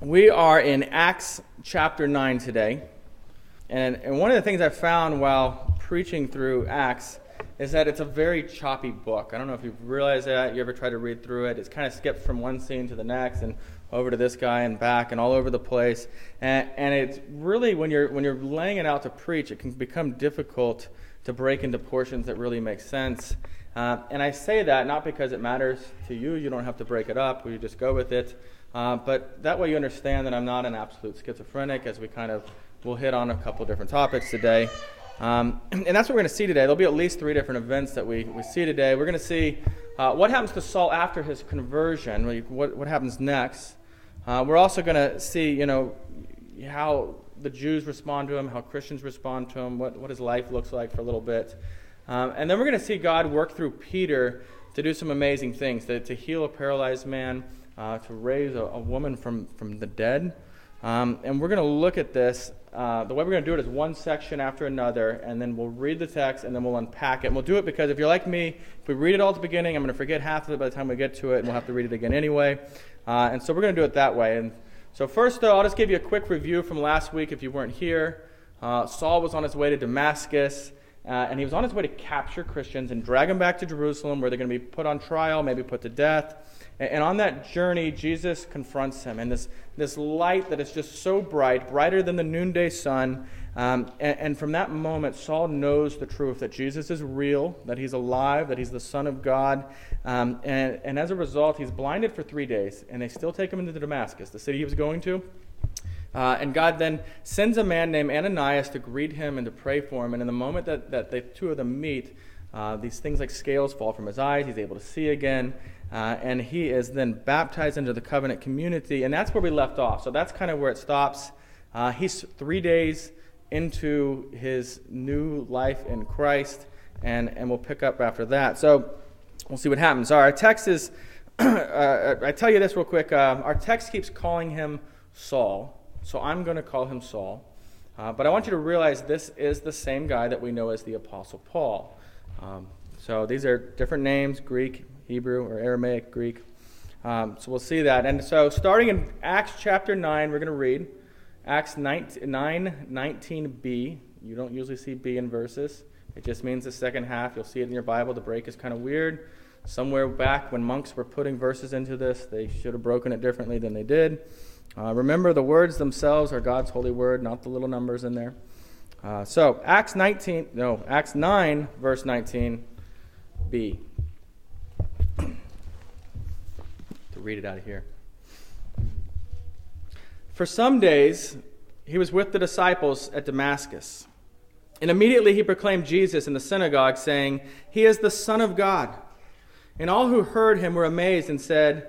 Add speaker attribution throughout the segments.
Speaker 1: We are in Acts chapter 9 today. And, and one of the things I found while preaching through Acts is that it's a very choppy book. I don't know if you've realized that. You ever tried to read through it? It's kind of skipped from one scene to the next and over to this guy and back and all over the place. And, and it's really, when you're, when you're laying it out to preach, it can become difficult to break into portions that really make sense. Uh, and I say that not because it matters to you, you don't have to break it up, you just go with it. Uh, but that way you understand that I'm not an absolute schizophrenic as we kind of will hit on a couple different topics today. Um, and that's what we're going to see today. There'll be at least three different events that we, we see today. We're going to see uh, what happens to Saul after his conversion, what, what happens next. Uh, we're also going to see, you know, how the Jews respond to him, how Christians respond to him, what, what his life looks like for a little bit. Um, and then we're going to see God work through Peter to do some amazing things, to, to heal a paralyzed man, uh, to raise a, a, woman from, from the dead. Um, and we're going to look at this. Uh, the way we're going to do it is one section after another, and then we'll read the text and then we'll unpack it. And we'll do it because if you're like me, if we read it all at the beginning, I'm going to forget half of it by the time we get to it, and we'll have to read it again anyway. Uh, and so we're going to do it that way. And so, first, though, I'll just give you a quick review from last week if you weren't here. Uh, Saul was on his way to Damascus. Uh, and he was on his way to capture Christians and drag them back to Jerusalem, where they're going to be put on trial, maybe put to death. And on that journey, Jesus confronts him. And this, this light that is just so bright, brighter than the noonday sun. Um, and, and, from that moment, Saul knows the truth that Jesus is real, that he's alive, that he's the Son of God. Um, and, and as a result, he's blinded for three days. And they still take him into Damascus, the city he was going to. Uh, and God then sends a man named Ananias to greet him and to pray for him. And in the moment that, that the two of them meet, uh, these things like scales fall from his eyes. He's able to see again. Uh, and he is then baptized into the covenant community. And that's where we left off. So that's kind of where it stops. Uh, he's three days into his new life in Christ. And, and we'll pick up after that. So we'll see what happens. Our text is, uh, I tell you this real quick. Uh, our text keeps calling him Saul. So I'm going to call him Saul. Uh, but I want you to realize this is the same guy that we know as the Apostle Paul. Um, so these are different names Greek, Hebrew, or Aramaic, Greek. Um, so we'll see that. And so starting in Acts chapter 9, we're going to read Acts 9, 9 19b. You don't usually see B in verses, it just means the second half. You'll see it in your Bible. The break is kind of weird. Somewhere back when monks were putting verses into this, they should have broken it differently than they did. Uh, remember, the words themselves are God's holy word, not the little numbers in there. Uh, so, Acts 19, no, Acts 9, verse 19b. to read it out of here. For some days, he was with the disciples at Damascus. And immediately he proclaimed Jesus in the synagogue, saying, He is the Son of God. And all who heard him were amazed and said,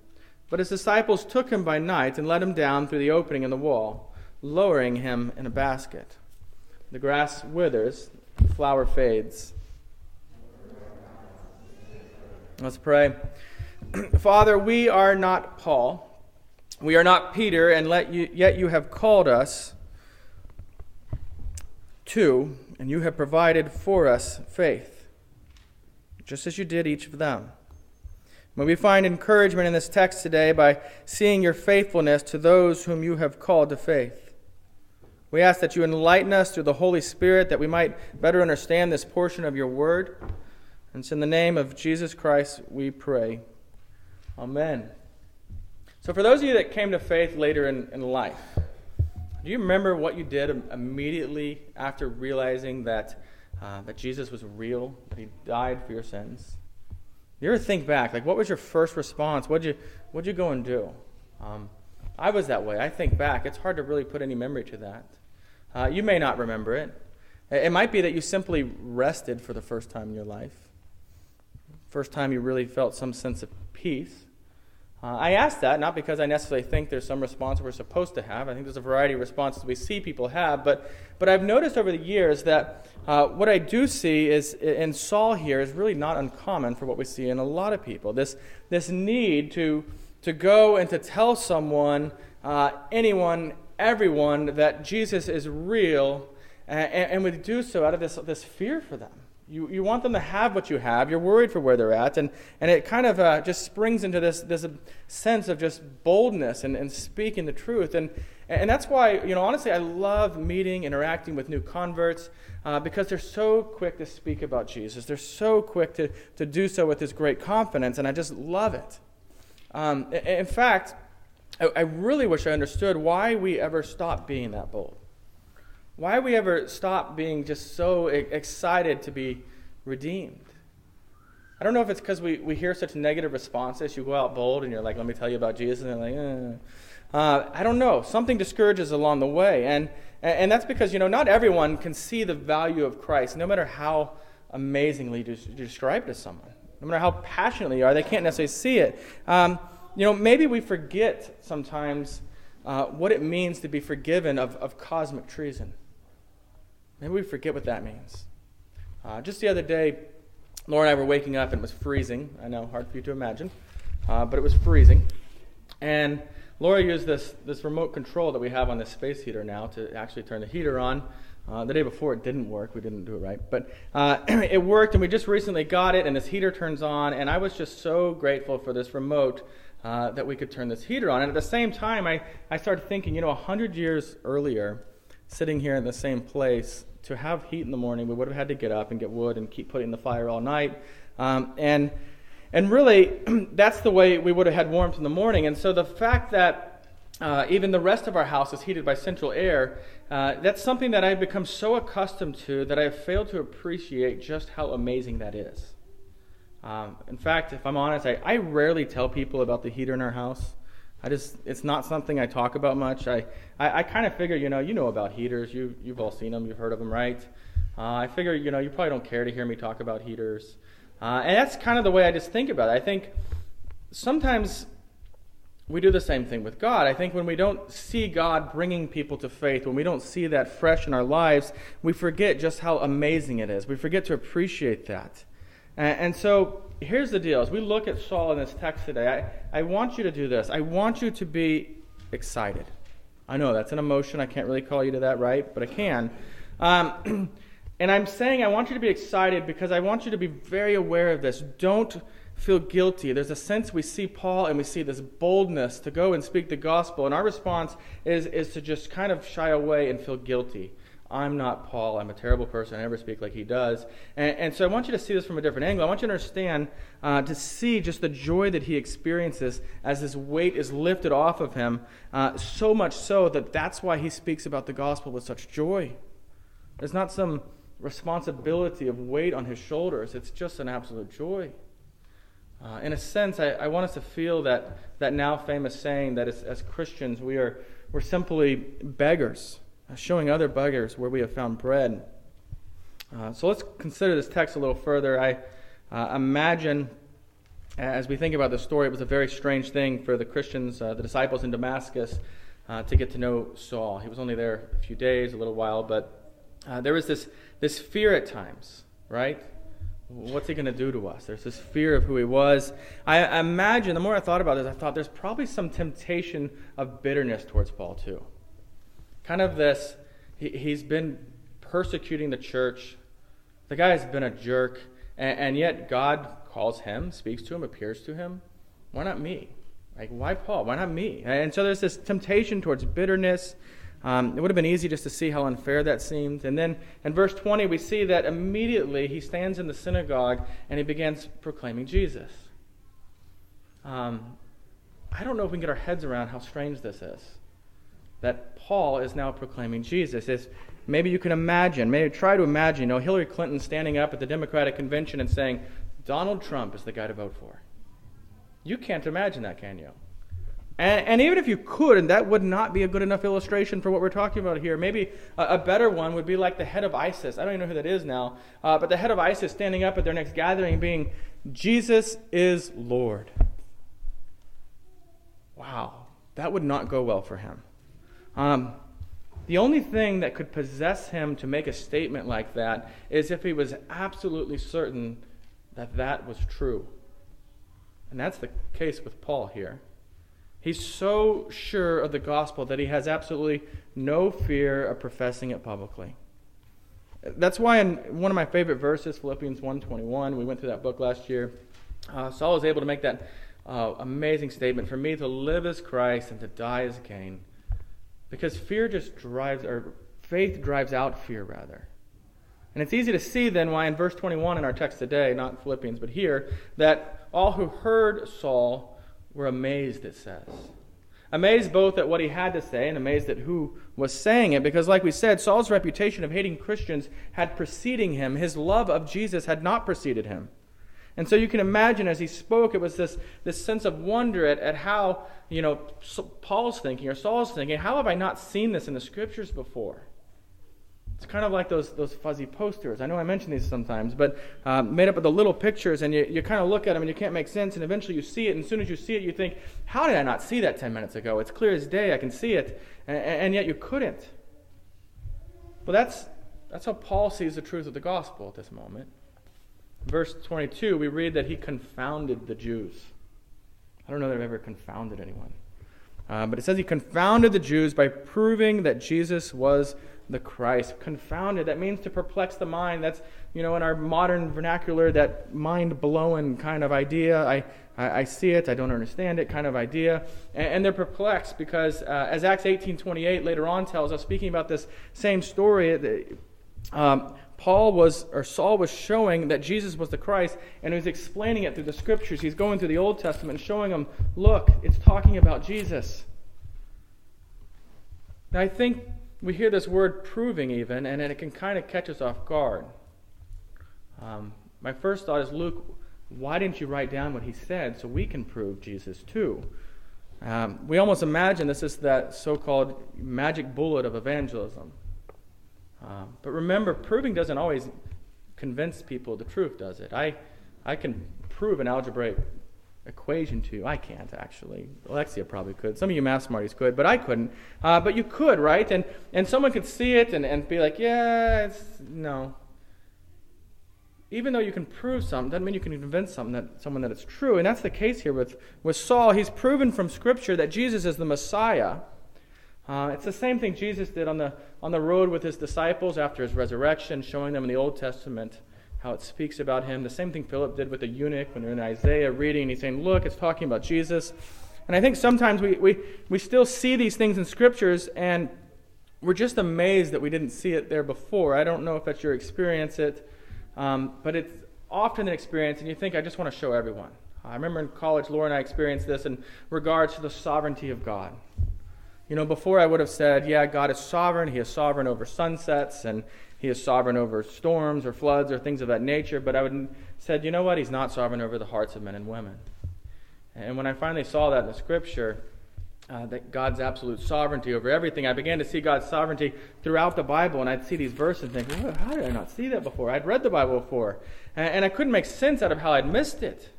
Speaker 1: But his disciples took him by night and let him down through the opening in the wall, lowering him in a basket. The grass withers, the flower fades. Let's pray. Father, we are not Paul. We are not Peter, and you, yet you have called us to, and you have provided for us faith, just as you did each of them. May we find encouragement in this text today by seeing your faithfulness to those whom you have called to faith. We ask that you enlighten us through the Holy Spirit that we might better understand this portion of your word. And it's in the name of Jesus Christ we pray. Amen. So, for those of you that came to faith later in, in life, do you remember what you did immediately after realizing that, uh, that Jesus was real, that he died for your sins? You ever think back, like, what was your first response? What'd you, what'd you go and do? Um, I was that way. I think back. It's hard to really put any memory to that. Uh, you may not remember it. It might be that you simply rested for the first time in your life. First time you really felt some sense of peace. Uh, I ask that not because I necessarily think there's some response we're supposed to have. I think there's a variety of responses we see people have. But, but I've noticed over the years that uh, what I do see is in Saul here is really not uncommon for what we see in a lot of people. This, this need to, to go and to tell someone, uh, anyone, everyone, that Jesus is real, and, and would do so out of this, this fear for them. You, you want them to have what you have. You're worried for where they're at. And, and it kind of uh, just springs into this, this sense of just boldness and, and speaking the truth. And, and that's why, you know, honestly, I love meeting, interacting with new converts uh, because they're so quick to speak about Jesus. They're so quick to, to do so with this great confidence. And I just love it. Um, in fact, I, I really wish I understood why we ever stopped being that bold. Why we ever stop being just so excited to be redeemed? I don't know if it's because we, we hear such negative responses. You go out bold and you're like, let me tell you about Jesus. And they're like, eh. uh, I don't know. Something discourages along the way. And, and that's because, you know, not everyone can see the value of Christ, no matter how amazingly you describe to someone. No matter how passionately you are, they can't necessarily see it. Um, you know, maybe we forget sometimes uh, what it means to be forgiven of, of cosmic treason. Maybe we forget what that means. Uh, just the other day, Laura and I were waking up and it was freezing. I know, hard for you to imagine, uh, but it was freezing. And Laura used this, this remote control that we have on this space heater now to actually turn the heater on. Uh, the day before it didn't work. We didn't do it right. But uh, it worked, and we just recently got it, and this heater turns on. And I was just so grateful for this remote uh, that we could turn this heater on. And at the same time, I, I started thinking, you know, 100 years earlier, sitting here in the same place, to have heat in the morning, we would have had to get up and get wood and keep putting the fire all night. Um, and, and really, that's the way we would have had warmth in the morning. And so the fact that uh, even the rest of our house is heated by central air, uh, that's something that I've become so accustomed to that I've failed to appreciate just how amazing that is. Um, in fact, if I'm honest, I, I rarely tell people about the heater in our house. I just, it's not something I talk about much. I, I, I kind of figure, you know, you know about heaters. You, you've all seen them. You've heard of them, right? Uh, I figure, you know, you probably don't care to hear me talk about heaters. Uh, and that's kind of the way I just think about it. I think sometimes we do the same thing with God. I think when we don't see God bringing people to faith, when we don't see that fresh in our lives, we forget just how amazing it is. We forget to appreciate that. And, and so here's the deal as we look at Saul in this text today, I, I want you to do this. I want you to be excited. I know that's an emotion. I can't really call you to that, right? But I can. Um, and I'm saying I want you to be excited because I want you to be very aware of this. Don't feel guilty. There's a sense we see Paul and we see this boldness to go and speak the gospel, and our response is, is to just kind of shy away and feel guilty. I'm not Paul. I'm a terrible person. I never speak like he does. And, and so I want you to see this from a different angle. I want you to understand, uh, to see just the joy that he experiences as this weight is lifted off of him, uh, so much so that that's why he speaks about the gospel with such joy. There's not some responsibility of weight on his shoulders, it's just an absolute joy. Uh, in a sense, I, I, want us to feel that, that now famous saying that as, as Christians we are we're simply beggars showing other beggars where we have found bread. Uh, so let's consider this text a little further. I uh, imagine, as we think about the story, it was a very strange thing for the Christians, uh, the disciples in Damascus, uh, to get to know Saul. He was only there a few days, a little while, but uh, there was this, this fear at times, right? What's he going to do to us? There's this fear of who he was. I imagine, the more I thought about this, I thought there's probably some temptation of bitterness towards Paul, too kind of this he, he's been persecuting the church. The guy has been a jerk, and, and yet God calls him, speaks to him, appears to him. Why not me? Like, why Paul? Why not me? And so there's this temptation towards bitterness. Um, it would have been easy just to see how unfair that seemed. And then in verse 20, we see that immediately he stands in the synagogue and he begins proclaiming Jesus. Um, I don't know if we can get our heads around how strange this is that Paul is now proclaiming Jesus. Is maybe you can imagine, maybe try to imagine, you know, Hillary Clinton standing up at the Democratic convention and saying, Donald Trump is the guy to vote for. You can't imagine that, can you? And, and, even if you could, and that would not be a good enough illustration for what we're talking about here, maybe a, a better one would be like the head of ISIS. I don't even know who that is now, uh, but the head of ISIS standing up at their next gathering being, Jesus is Lord. wow, that would not go well for him. Um, the only thing that could possess him to make a statement like that is if he was absolutely certain that that was true. And that's the case with Paul here. He's so sure of the gospel that he has absolutely no fear of professing it publicly. That's why in one of my favorite verses, Philippians 1.21, we went through that book last year, uh, Saul was able to make that uh, amazing statement, for me to live as Christ and to die as gain. Because fear just drives, or faith drives out fear, rather. And it's easy to see then why in verse 21 in our text today, not Philippians, but here, that all who heard Saul were amazed, it says. Amazed both at what he had to say and amazed at who was saying it, because, like we said, Saul's reputation of hating Christians had preceding him. His love of Jesus had not preceded him. And so you can imagine as he spoke, it was this, this sense of wonder at, at how, you know, Paul's thinking or Saul's thinking, how have I not seen this in the scriptures before? It's kind of like those, those fuzzy posters. I know I mention these sometimes, but um, made up of the little pictures, and you, you kind of look at them and you can't make sense, and eventually you see it, and as soon as you see it, you think, how did I not see that 10 minutes ago? It's clear as day, I can see it, and, and yet you couldn't. Well, that's, that's how Paul sees the truth of the gospel at this moment. Verse 22, we read that he confounded the Jews. I don't know that I've ever confounded anyone. Uh, but it says he confounded the Jews by proving that Jesus was the Christ. Confounded, that means to perplex the mind. That's, you know, in our modern vernacular, that mind blowing kind of idea. I, I, I, see it, I don't understand it kind of idea. And, and they're perplexed because, uh, as Acts 18 28 later on tells us, speaking about this same story, um, Paul was, or Saul was showing that Jesus was the Christ, and he was explaining it through the scriptures. He's going through the Old Testament and showing them, look, it's talking about Jesus. Now, I think we hear this word proving even, and it can kind of catch us off guard. Um, my first thought is, Luke, why didn't you write down what he said so we can prove Jesus too? Um, we almost imagine this is that so called magic bullet of evangelism. Um, but remember, proving doesn't always convince people the truth, does it? I, I can prove an algebraic equation to you. I can't, actually. Alexia probably could. Some of you math smarties could, but I couldn't. Uh, but you could, right? And, and someone could see it and, and be like, yeah, it's, no. Even though you can prove something, doesn't mean you can convince something that, someone that it's true. And that's the case here with, with Saul. He's proven from Scripture that Jesus is the Messiah. Uh, it's the same thing Jesus did on the, on the road with his disciples after his resurrection, showing them in the Old Testament how it speaks about him. The same thing Philip did with the eunuch when they're in Isaiah reading. He's saying, Look, it's talking about Jesus. And I think sometimes we, we, we still see these things in scriptures and we're just amazed that we didn't see it there before. I don't know if that's your experience, it, um, but it's often an experience, and you think, I just want to show everyone. I remember in college, Laura and I experienced this in regards to the sovereignty of God. You know, before I would have said, yeah, God is sovereign. He is sovereign over sunsets and he is sovereign over storms or floods or things of that nature. But I would have said, you know what? He's not sovereign over the hearts of men and women. And when I finally saw that in the scripture, uh, that God's absolute sovereignty over everything, I began to see God's sovereignty throughout the Bible. And I'd see these verses and think, how did I not see that before? I'd read the Bible before. And, and I couldn't make sense out of how I'd missed it.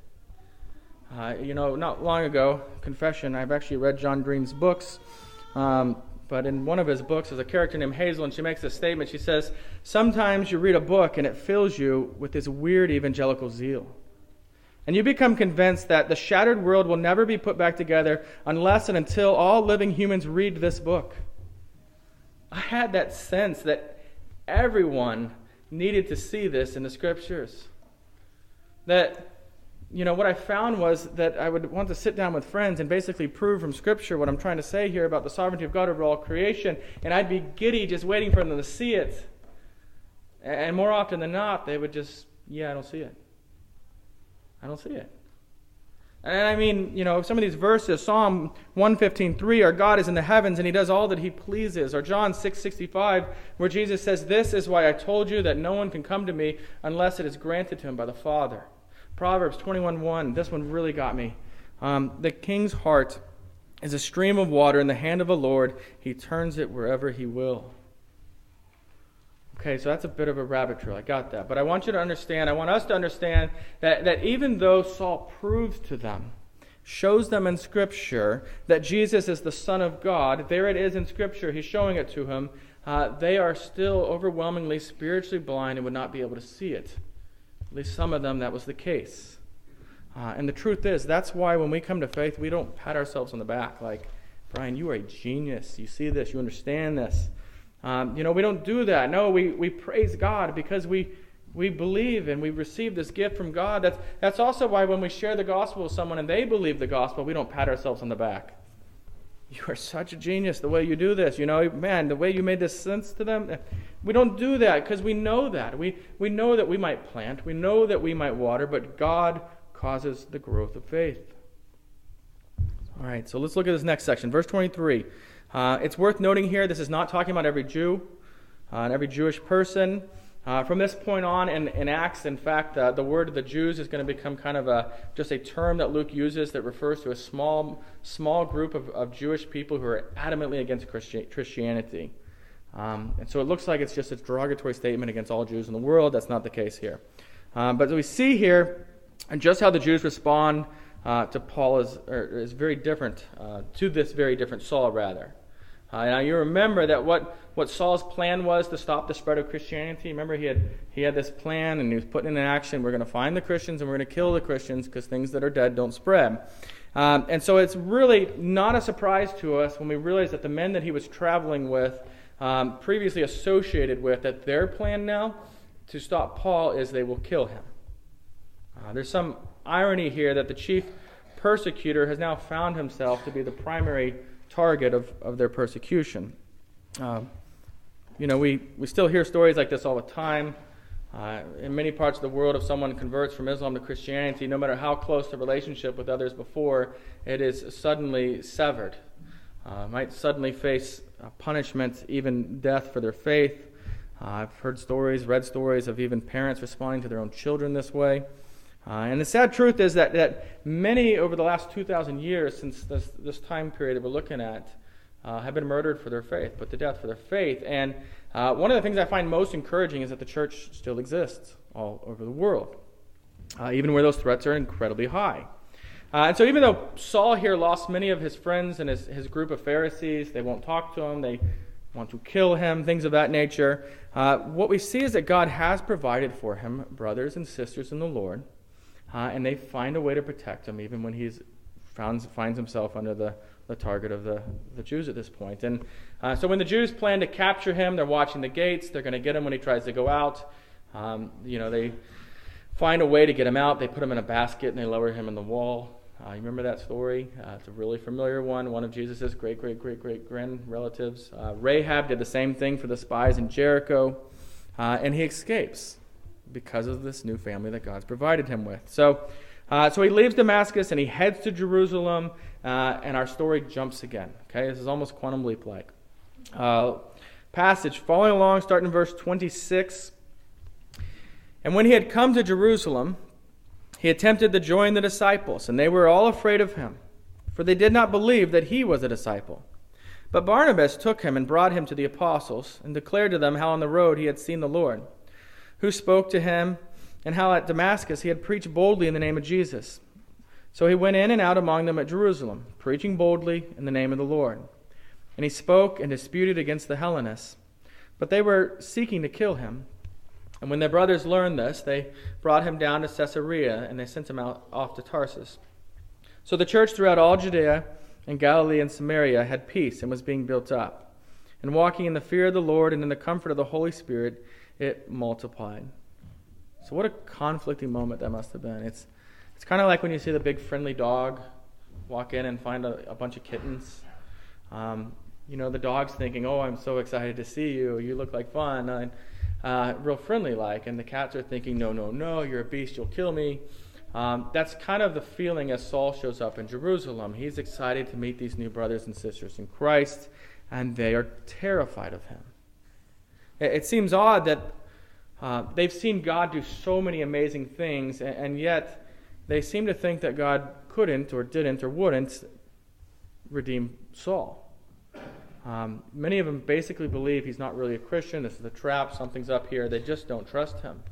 Speaker 1: Uh, you know, not long ago, confession, I've actually read John Green's books. Um, but in one of his books, there's a character named Hazel, and she makes a statement. She says, Sometimes you read a book and it fills you with this weird evangelical zeal. And you become convinced that the shattered world will never be put back together unless and until all living humans read this book. I had that sense that everyone needed to see this in the scriptures. That you know, what I found was that I would want to sit down with friends and basically prove from Scripture what I'm trying to say here about the sovereignty of God over all creation, and I'd be giddy just waiting for them to see it. And more often than not, they would just, yeah, I don't see it. I don't see it. And I mean, you know, some of these verses, Psalm 115.3, our God is in the heavens and he does all that he pleases. Or John 6.65, where Jesus says, This is why I told you that no one can come to me unless it is granted to him by the Father. Proverbs 21:1. This one really got me. Um, the king's heart is a stream of water in the hand of a Lord. He turns it wherever he will. Okay, so that's a bit of a rabbit trail. I got that. But I want you to understand, I want us to understand that, that even though Saul proves to them shows them in Scripture that Jesus is the Son of God, there it is in Scripture, he's showing it to him, uh, they are still overwhelmingly spiritually blind and would not be able to see it. At least some of them, that was the case. Uh, and the truth is, that's why when we come to faith, we don't pat ourselves on the back like, Brian, you are a genius. You see this, you understand this. Um, you know, we don't do that. No, we, we praise God because we, we believe and we receive this gift from God. That's, that's also why when we share the gospel with someone and they believe the gospel, we don't pat ourselves on the back. You are such a genius the way you do this. You know, man, the way you made this sense to them. We don't do that because we know that. We, we know that we might plant, we know that we might water, but God causes the growth of faith. All right, so let's look at this next section. Verse 23. Uh, it's worth noting here this is not talking about every Jew uh, and every Jewish person. Uh, from this point on in, in Acts, in fact, uh, the word of the Jews is going to become kind of a, just a term that Luke uses that refers to a small, small group of, of Jewish people who are adamantly against Christi- Christianity. Um, and so it looks like it's just a derogatory statement against all Jews in the world. That's not the case here. Um, but we see here just how the Jews respond uh, to Paul is, is very different, uh, to this very different Saul, rather. Uh, now you remember that what, what Saul's plan was to stop the spread of Christianity. Remember he had he had this plan and he was putting it in action. We're going to find the Christians and we're going to kill the Christians because things that are dead don't spread. Um, and so it's really not a surprise to us when we realize that the men that he was traveling with, um, previously associated with, that their plan now to stop Paul is they will kill him. Uh, there's some irony here that the chief persecutor has now found himself to be the primary target of, of their persecution. Uh, you know, we, we still hear stories like this all the time. Uh, in many parts of the world, if someone converts from Islam to Christianity, no matter how close the relationship with others before, it is suddenly severed. Uh, might suddenly face uh, punishment, even death for their faith. Uh, I've heard stories, read stories of even parents responding to their own children this way. Uh, and the sad truth is that, that many over the last 2,000 years, since this, this time period that we're looking at, uh, have been murdered for their faith, put to death for their faith. And uh, one of the things I find most encouraging is that the church still exists all over the world, uh, even where those threats are incredibly high. Uh, and so, even though Saul here lost many of his friends and his, his group of Pharisees, they won't talk to him, they want to kill him, things of that nature, uh, what we see is that God has provided for him brothers and sisters in the Lord uh, and they find a way to protect him even when he finds himself under the, the target of the, the Jews at this point. And uh, so when the Jews plan to capture him, they're watching the gates. They're going to get him when he tries to go out. Um, you know, they find a way to get him out. They put him in a basket and they lower him in the wall. Uh, you remember that story? Uh, it's a really familiar one. One of Jesus' great, great, great, great grand relatives. Uh, Rahab did the same thing for the spies in Jericho, uh, and he escapes because of this new family that God's provided him with. So, uh, so he leaves Damascus and he heads to Jerusalem, uh, and our story jumps again. Okay, this is almost quantum leap like. Uh, passage following along, starting in verse 26. And when he had come to Jerusalem, he attempted to join the disciples, and they were all afraid of him, for they did not believe that he was a disciple. But Barnabas took him and brought him to the apostles, and declared to them how on the road he had seen the Lord who spoke to him, and how at Damascus he had preached boldly in the name of Jesus. So he went in and out among them at Jerusalem, preaching boldly in the name of the Lord. And he spoke and disputed against the Hellenists. But they were seeking to kill him. And when their brothers learned this, they brought him down to Caesarea, and they sent him out off to Tarsus. So the church throughout all Judea and Galilee and Samaria had peace and was being built up. And walking in the fear of the Lord and in the comfort of the Holy Spirit, it multiplied. So what a conflicting moment that must have been. It's it's kind of like when you see the big friendly dog walk in and find a, a bunch of kittens. Um, you know, the dog's thinking, "Oh, I'm so excited to see you. You look like fun." And, uh, real friendly like, and the cats are thinking, "No, no, no, you're a beast. You'll kill me." Um, that's kind of the feeling as Saul shows up in Jerusalem. He's excited to meet these new brothers and sisters in Christ, and they are terrified of him. It seems odd that uh, they've seen God do so many amazing things, and, and yet they seem to think that God couldn't or didn't or wouldn't redeem Saul. Um, many of them basically believe he's not really a Christian. This is a trap. Something's up here. They just don't trust him.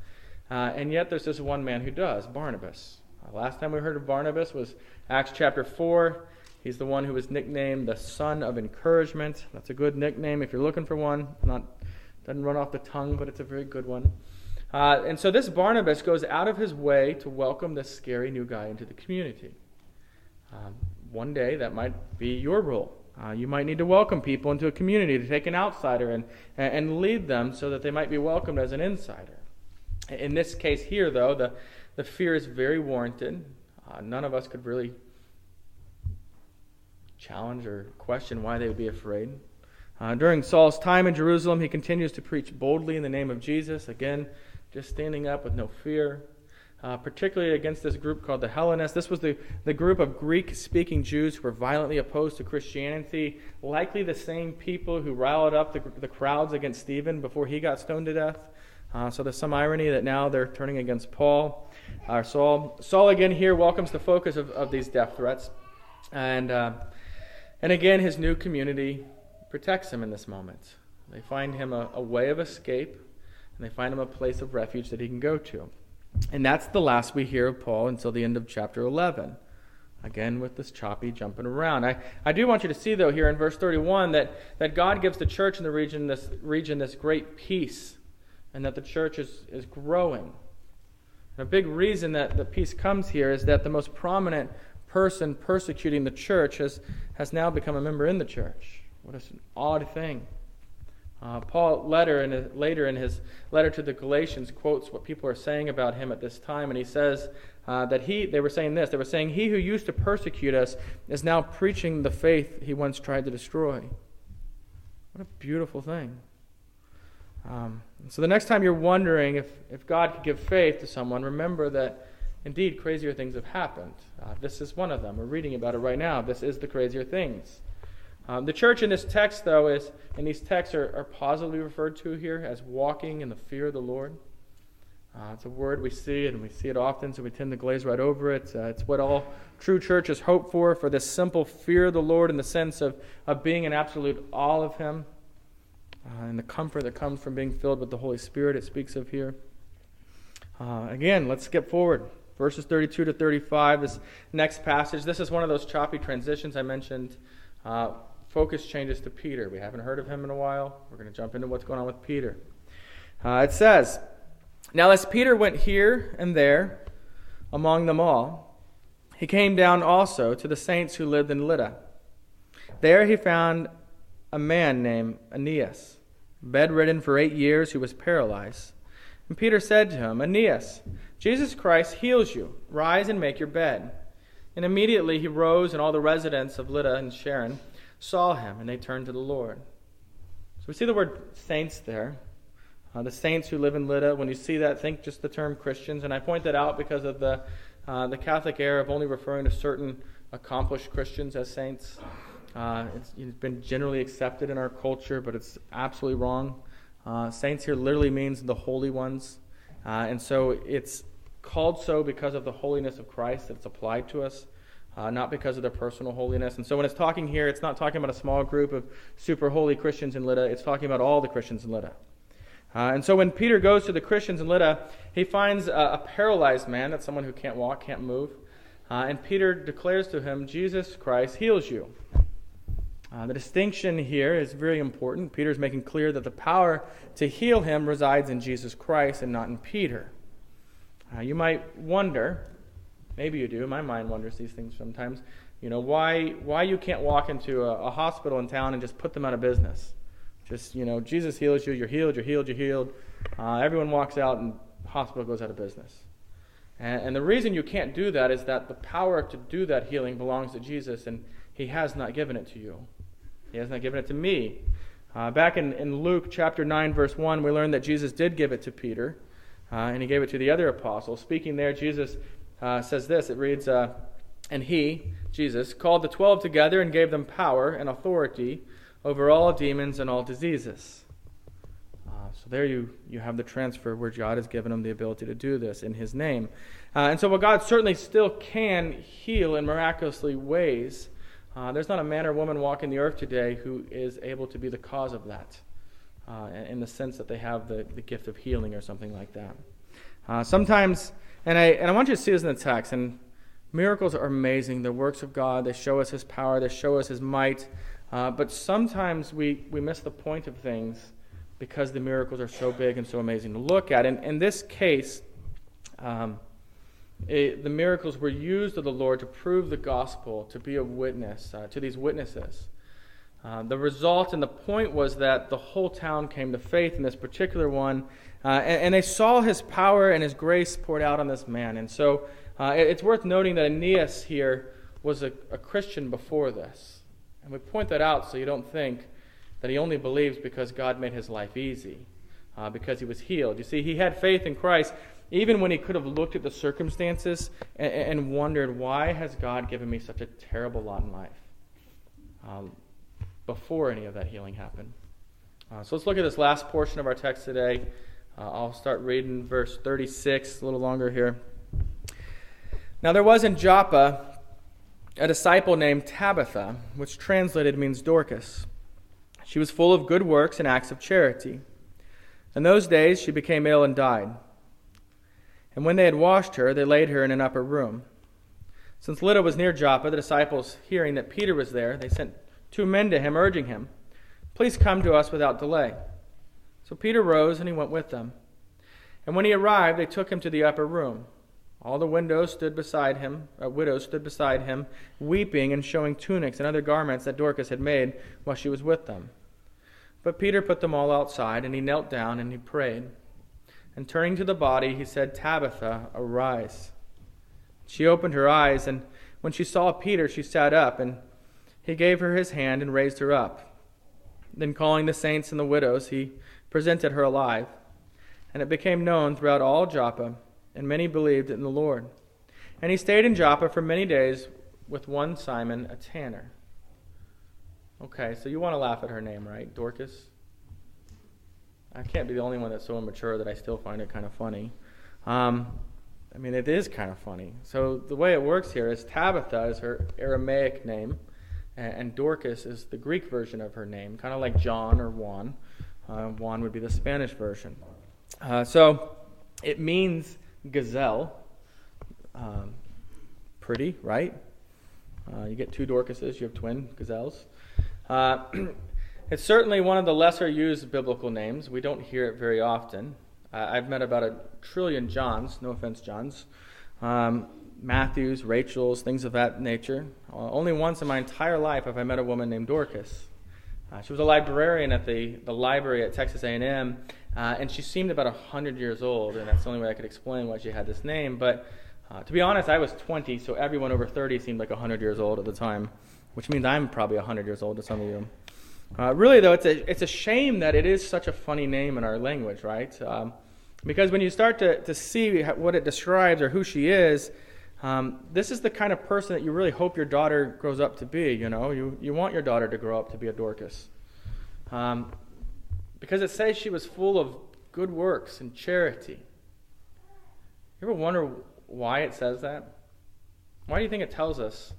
Speaker 1: Uh, and yet there's this one man who does, Barnabas. Uh, last time we heard of Barnabas was Acts chapter 4. He's the one who was nicknamed the Son of Encouragement. That's a good nickname if you're looking for one. Not doesn't run off the tongue, but it's a very good one. Uh, and so this Barnabas goes out of his way to welcome this scary new guy into the community. Um, one day that might be your role. Uh, you might need to welcome people into a community to take an outsider and, and lead them so that they might be welcomed as an insider. In this case here, though, the, the fear is very warranted. Uh, none of us could really challenge or question why they would be afraid. Uh, during Saul's time in Jerusalem, he continues to preach boldly in the name of Jesus, again, just standing up with no fear. Uh, particularly against this group called the Hellenists. This was the, the group of Greek speaking Jews who were violently opposed to Christianity, likely the same people who riled up the, the crowds against Stephen before he got stoned to death. Uh, so there's some irony that now they're turning against Paul or Saul. Saul again here welcomes the focus of, of these death threats. And, uh, and again, his new community protects him in this moment. They find him a, a way of escape, and they find him a place of refuge that he can go to. And that's the last we hear of Paul until the end of chapter 11. Again, with this choppy jumping around. I, I do want you to see, though, here in verse 31, that, that God gives the church in the region this, region this great peace, and that the church is, is growing. And a big reason that the peace comes here is that the most prominent person persecuting the church has, has now become a member in the church. What an odd thing. Uh, Paul letter in his, later in his letter to the Galatians quotes what people are saying about him at this time, and he says uh, that he they were saying this they were saying he who used to persecute us is now preaching the faith he once tried to destroy. What a beautiful thing. Um, so the next time you're wondering if, if God could give faith to someone, remember that indeed crazier things have happened. Uh, this is one of them. We're reading about it right now. This is the crazier things. Um, the church in this text, though, is, and these texts are, are positively referred to here as walking in the fear of the Lord. Uh, it's a word we see, and we see it often, so we tend to glaze right over it. Uh, it's what all true churches hope for, for this simple fear of the Lord in the sense of, of being an absolute awe of Him, uh, and the comfort that comes from being filled with the Holy Spirit it speaks of here. Uh, again, let's skip forward. Verses 32 to 35, this next passage. This is one of those choppy transitions I mentioned. Focus changes to Peter. We haven't heard of him in a while. We're going to jump into what's going on with Peter. Uh, it says, Now as Peter went here and there among them all, he came down also to the saints who lived in Lydda. There he found a man named Aeneas, bedridden for eight years, who was paralyzed. And Peter said to him, Aeneas, Jesus Christ heals you. Rise and make your bed. And immediately he rose, and all the residents of Lydda and Sharon saw him, and they turned to the Lord. So we see the word saints there. Uh, the saints who live in Lydda, when you see that, think just the term Christians. And I point that out because of the, uh, the Catholic error of only referring to certain accomplished Christians as saints. Uh, it's, it's been generally accepted in our culture, but it's absolutely wrong. Uh, saints here literally means the holy ones. Uh, and so it's called so because of the holiness of Christ that's applied to us uh, not because of their personal holiness. And so when it's talking here, it's not talking about a small group of super holy Christians in Lydda, it's talking about all the Christians in Lydda. Uh, and so when Peter goes to the Christians in Lydda, he finds a, paralyzed man, that's someone who can't walk, can't move. Uh, and Peter declares to him, Jesus Christ heals you. Uh, the distinction here is very important. Peter's making clear that the power to heal him resides in Jesus Christ and not in Peter. Uh, you might wonder Maybe you do. My mind wonders these things sometimes. You know, why, why you can't walk into a, a hospital in town and just put them out of business. Just, you know, Jesus heals you, you're healed, you're healed, you're healed. Uh, everyone walks out and hospital goes out of business. And, and the reason you can't do that is that the power to do that healing belongs to Jesus, and He has not given it to you. He has not given it to me. Uh, back in, in Luke chapter 9, verse 1, we learned that Jesus did give it to Peter, uh, and he gave it to the other apostles. Speaking there, Jesus uh, says this it reads, uh, And he, Jesus, called the twelve together and gave them power and authority over all demons and all diseases. Uh, so there you, you have the transfer where God has given them the ability to do this in his name. Uh, and so while God certainly still can heal in miraculously ways, uh, there's not a man or woman walking the earth today who is able to be the cause of that. Uh, in the sense that they have the, the gift of healing or something like that. Uh, sometimes, and I, and I want you to see this in the text, and miracles are amazing. The works of God, they show us His power, they show us His might. Uh, but sometimes we, we miss the point of things because the miracles are so big and so amazing to look at. And in this case, um, it, the miracles were used of the Lord to prove the gospel, to be a witness uh, to these witnesses. Uh, the result and the point was that the whole town came to faith in this particular one, uh, and, and, they saw his power and his grace poured out on this man. And so uh, it, it's worth noting that Aeneas here was a, a Christian before this. And we point that out so you don't think that he only believes because God made his life easy, uh, because he was healed. You see, he had faith in Christ even when he could have looked at the circumstances and, and wondered, why has God given me such a terrible lot in life? Um, before any of that healing happened. Uh, so let's look at this last portion of our text today. Uh, I'll start reading verse 36, a little longer here. Now there was in Joppa a disciple named Tabitha, which translated means Dorcas. She was full of good works and acts of charity. In those days she became ill and died. And when they had washed her, they laid her in an upper room. Since Lydda was near Joppa, the disciples, hearing that Peter was there, they sent two men to him, urging him, Please come to us without delay. So Peter rose and he went with them. And when he arrived, they took him to the upper room. All the windows stood beside him, uh, widows stood beside him, weeping and showing tunics and other garments that Dorcas had made while she was with them. But Peter put them all outside, and he knelt down and he prayed. And turning to the body, he said, Tabitha, arise. She opened her eyes, and when she saw Peter, she sat up, and he gave her his hand and raised her up. Then, calling the saints and the widows, he presented her alive. And it became known throughout all Joppa and many believed in the Lord. And he stayed in Joppa for many days with one Simon, a tanner. Okay, so you want to laugh at her name, right? Dorcas? I can't be the only one that's so immature that I still find it kind of funny. Um, I mean, it is kind of funny. So the way it works here is Tabitha is her Aramaic name, and Dorcas is the Greek version of her name, kind of like John or Juan. Uh, Juan would be the Spanish version. Uh, so it means gazelle. Um, pretty, right? Uh, you get two Dorcases, you have twin gazelles. Uh, it's certainly one of the lesser used biblical names. We don't hear it very often. I've met about a trillion Johns, no offense, Johns, um, Matthews, Rachels, things of that nature. Uh, only once in my entire life have I met a woman named Dorcas. Uh, she was a librarian at the, the library at Texas A&M, uh, and she seemed about 100 years old, and that's the only way I could explain why she had this name. But uh, to be honest, I was 20, so everyone over 30 seemed like 100 years old at the time, which means I'm probably 100 years old to some of you. Uh, really, though, it's a, it's a shame that it is such a funny name in our language, right? Um, because when you start to, to see what it describes or who she is, um, this is the kind of person that you really hope your daughter grows up to be. You know, you, you want your daughter to grow up to be a Dorcas. Um, because it says she was full of good works and charity. You ever wonder why it says that? Why do you think it tells us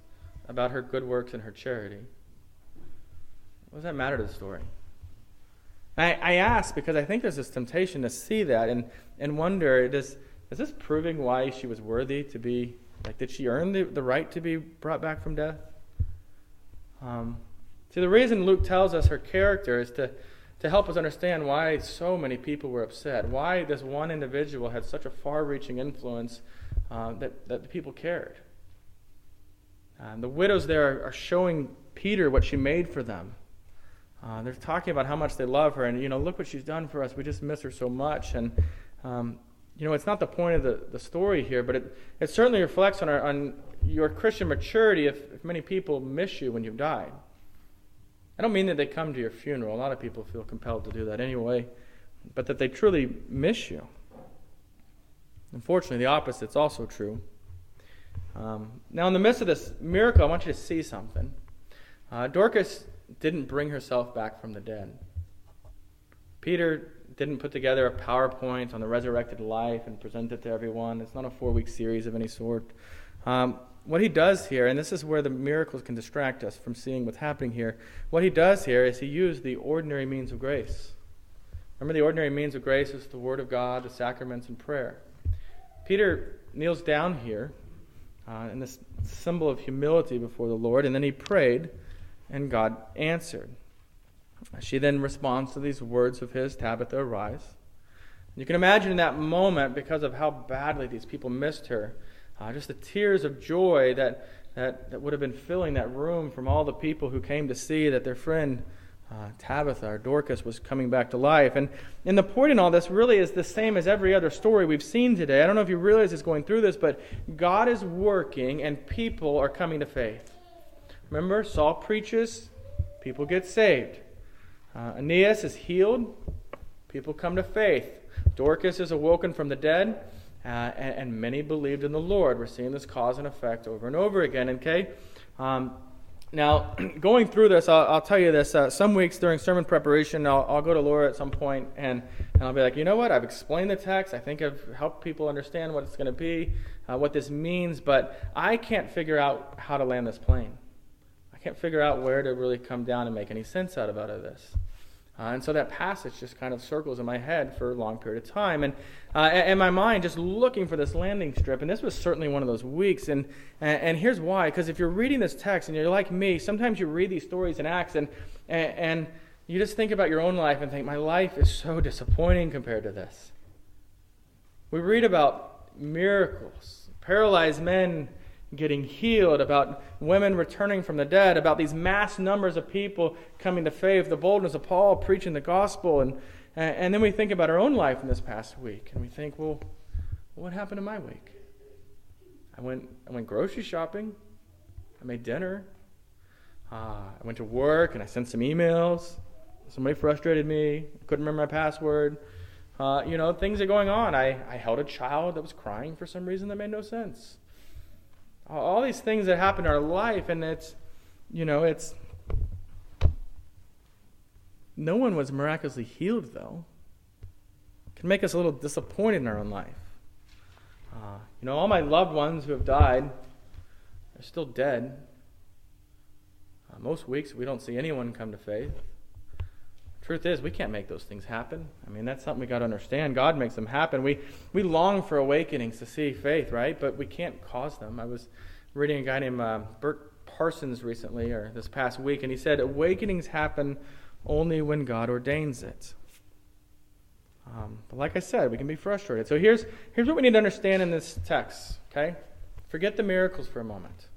Speaker 1: about her good works and her charity? What does that matter to the story? I, I ask because I think there's this temptation to see that and, and wonder does, is this proving why she was worthy to be, like, did she earn the, the right to be brought back from death? Um, see, the reason Luke tells us her character is to to help us understand why so many people were upset, why this one individual had such a far reaching influence uh, that, that the people cared. The widows there are showing Peter what she made for them. Uh, they're talking about how much they love her, and you know, look what she's done for us. We just miss her so much, and um, you know, it's not the point of the, the story here, but it, it certainly reflects on, our, on your Christian maturity if, if many people miss you when you've died. I don't mean that they come to your funeral. A lot of people feel compelled to do that anyway, but that they truly miss you. Unfortunately, the opposite is also true. Um, now, in the midst of this miracle, I want you to see something. Uh, Dorcas didn't bring herself back from the dead. Peter didn't put together a PowerPoint on the resurrected life and present it to everyone. It's not a four week series of any sort. Um, what he does here, and this is where the miracles can distract us from seeing what's happening here, what he does here is he used the ordinary means of grace. Remember, the ordinary means of grace is the Word of God, the sacraments, and prayer. Peter kneels down here uh, in this symbol of humility before the Lord, and then he prayed, and God answered. She then responds to these words of his Tabitha, arise. You can imagine in that moment, because of how badly these people missed her, uh, just the tears of joy that, that, that would have been filling that room from all the people who came to see that their friend uh, Tabitha or Dorcas was coming back to life. And, and the point in all this really is the same as every other story we've seen today. I don't know if you realize it's going through this, but God is working and people are coming to faith. Remember, Saul preaches, people get saved. Uh, Aeneas is healed, people come to faith. Dorcas is awoken from the dead, uh, and, and, many believed in the Lord. We're seeing this cause and effect over and over again. Okay? Um, now, going through this, I'll, I'll tell you this. Uh, some weeks during sermon preparation, I'll, I'll, go to Laura at some point and, and I'll be like, you know what? I've explained the text. I think I've helped people understand what it's going to be, uh, what this means, but I can't figure out how to land this plane. Can't figure out where to really come down and make any sense out of, out of this. Uh, and so that passage just kind of circles in my head for a long period of time. And, uh, and my mind just looking for this landing strip. And this was certainly one of those weeks. And, and, here's why. Because if you're reading this text and you're like me, sometimes you read these stories in Acts and, and, and you just think about your own life and think, my life is so disappointing compared to this. We read about miracles, paralyzed men getting healed, about women returning from the dead, about these mass numbers of people coming to faith, the boldness of Paul preaching the gospel. And, and then we think about our own life in this past week, and we think, well, what happened in my week? I went, I went grocery shopping, I made dinner, uh, I went to work, and I sent some emails. Somebody frustrated me, couldn't remember my password. Uh, you know, things are going on. I, I held a child that was crying for some reason that made no sense all these things that happen in our life, and it's, you know, it's. No one was miraculously healed, though. Can make us a little disappointed in our own life. Uh, you know, all my loved ones who have died are still dead. Uh, most weeks we don't see anyone come to faith. Truth is, we can't make those things happen. I mean, that's something we got to understand. God makes them happen. We, we long for awakenings to see faith, right? But we can't cause them. I was reading a guy named uh, Burk Parsons recently, or this past week, and he said, Awakenings happen only when God ordains it. Um, but like I said, we can be frustrated. So here's, here's what we need to understand in this text, okay? Forget the miracles for a moment.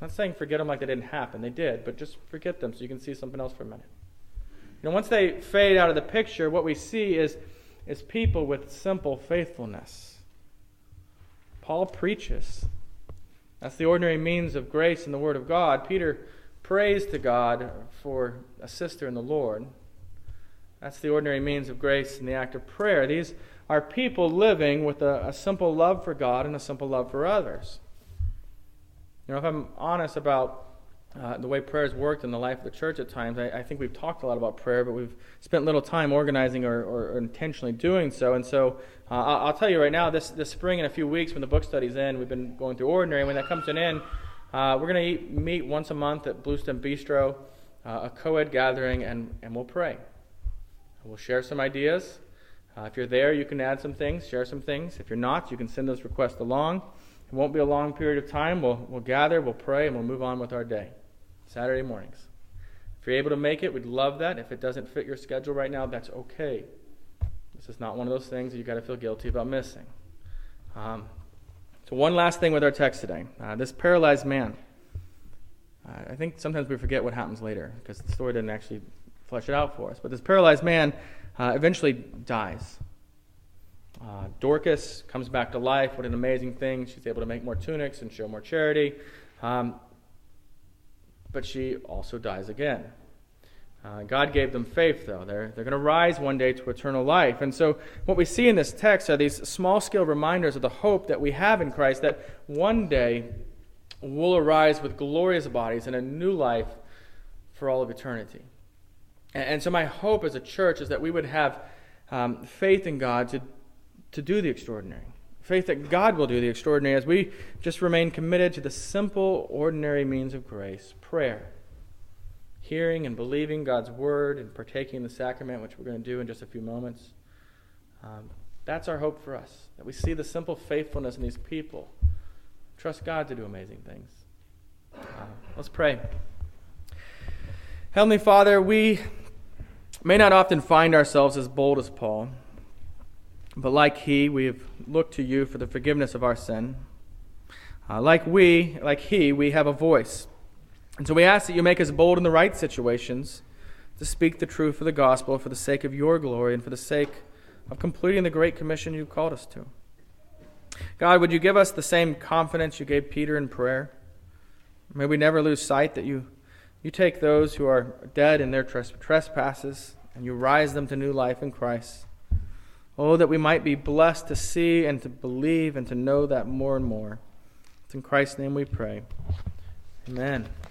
Speaker 1: I'm not saying forget them like they didn't happen. They did, but just forget them so you can see something else for a minute. Know, once they fade out of the picture, what we see is, is people with simple faithfulness. Paul preaches. That's the ordinary means of grace in the Word of God. Peter prays to God for a sister in the Lord. That's the ordinary means of grace in the act of prayer. These are people living with a, a simple love for God and a simple love for others. You know, if I'm honest about uh, the way prayer has worked in the life of the church at times. I, I, think we've talked a lot about prayer, but we've spent little time organizing or, or, or intentionally doing so. And so uh, I'll, I'll, tell you right now, this, this spring in a few weeks when the book study's in, we've been going through ordinary. And when that comes to an end, uh, we're going to meet once a month at Bluestem Bistro, uh, a co-ed gathering, and, and we'll pray. We'll share some ideas. Uh, if you're there, you can add some things, share some things. If you're not, you can send those requests along. It won't be a long period of time. We'll, we'll gather, we'll pray, and we'll move on with our day. Saturday mornings. If you're able to make it, we'd love that. If it doesn't fit your schedule right now, that's okay. This is not one of those things that you've got to feel guilty about missing. Um, so, one last thing with our text today uh, this paralyzed man. Uh, I think sometimes we forget what happens later because the story didn't actually flesh it out for us. But this paralyzed man uh, eventually dies. Uh, Dorcas comes back to life. What an amazing thing. She's able to make more tunics and show more charity. Um, but she also dies again. Uh, God gave them faith, though. They're, they're going to rise one day to eternal life. And so, what we see in this text are these small scale reminders of the hope that we have in Christ that one day we'll arise with glorious bodies and a new life for all of eternity. And, and so, my hope as a church is that we would have um, faith in God to, to do the extraordinary. Faith that God will do the extraordinary as we just remain committed to the simple, ordinary means of grace prayer. Hearing and believing God's word and partaking in the sacrament, which we're going to do in just a few moments. Um, That's our hope for us, that we see the simple faithfulness in these people. Trust God to do amazing things. Uh, let's pray. Heavenly Father, we may not often find ourselves as bold as Paul, but like he, we have looked to you for the forgiveness of our sin. Uh, like we, like he, we have a voice. And so we ask that you make us bold in the right situations to speak the truth of the gospel for the sake of your glory and for the sake of completing the great commission you've called us to. God, would you give us the same confidence you gave Peter in prayer? May we never lose sight that you, you take those who are dead in their trespasses and you rise them to new life in Christ. Oh, that we might be blessed to see and to believe and to know that more and more. It's in Christ's name we pray. Amen.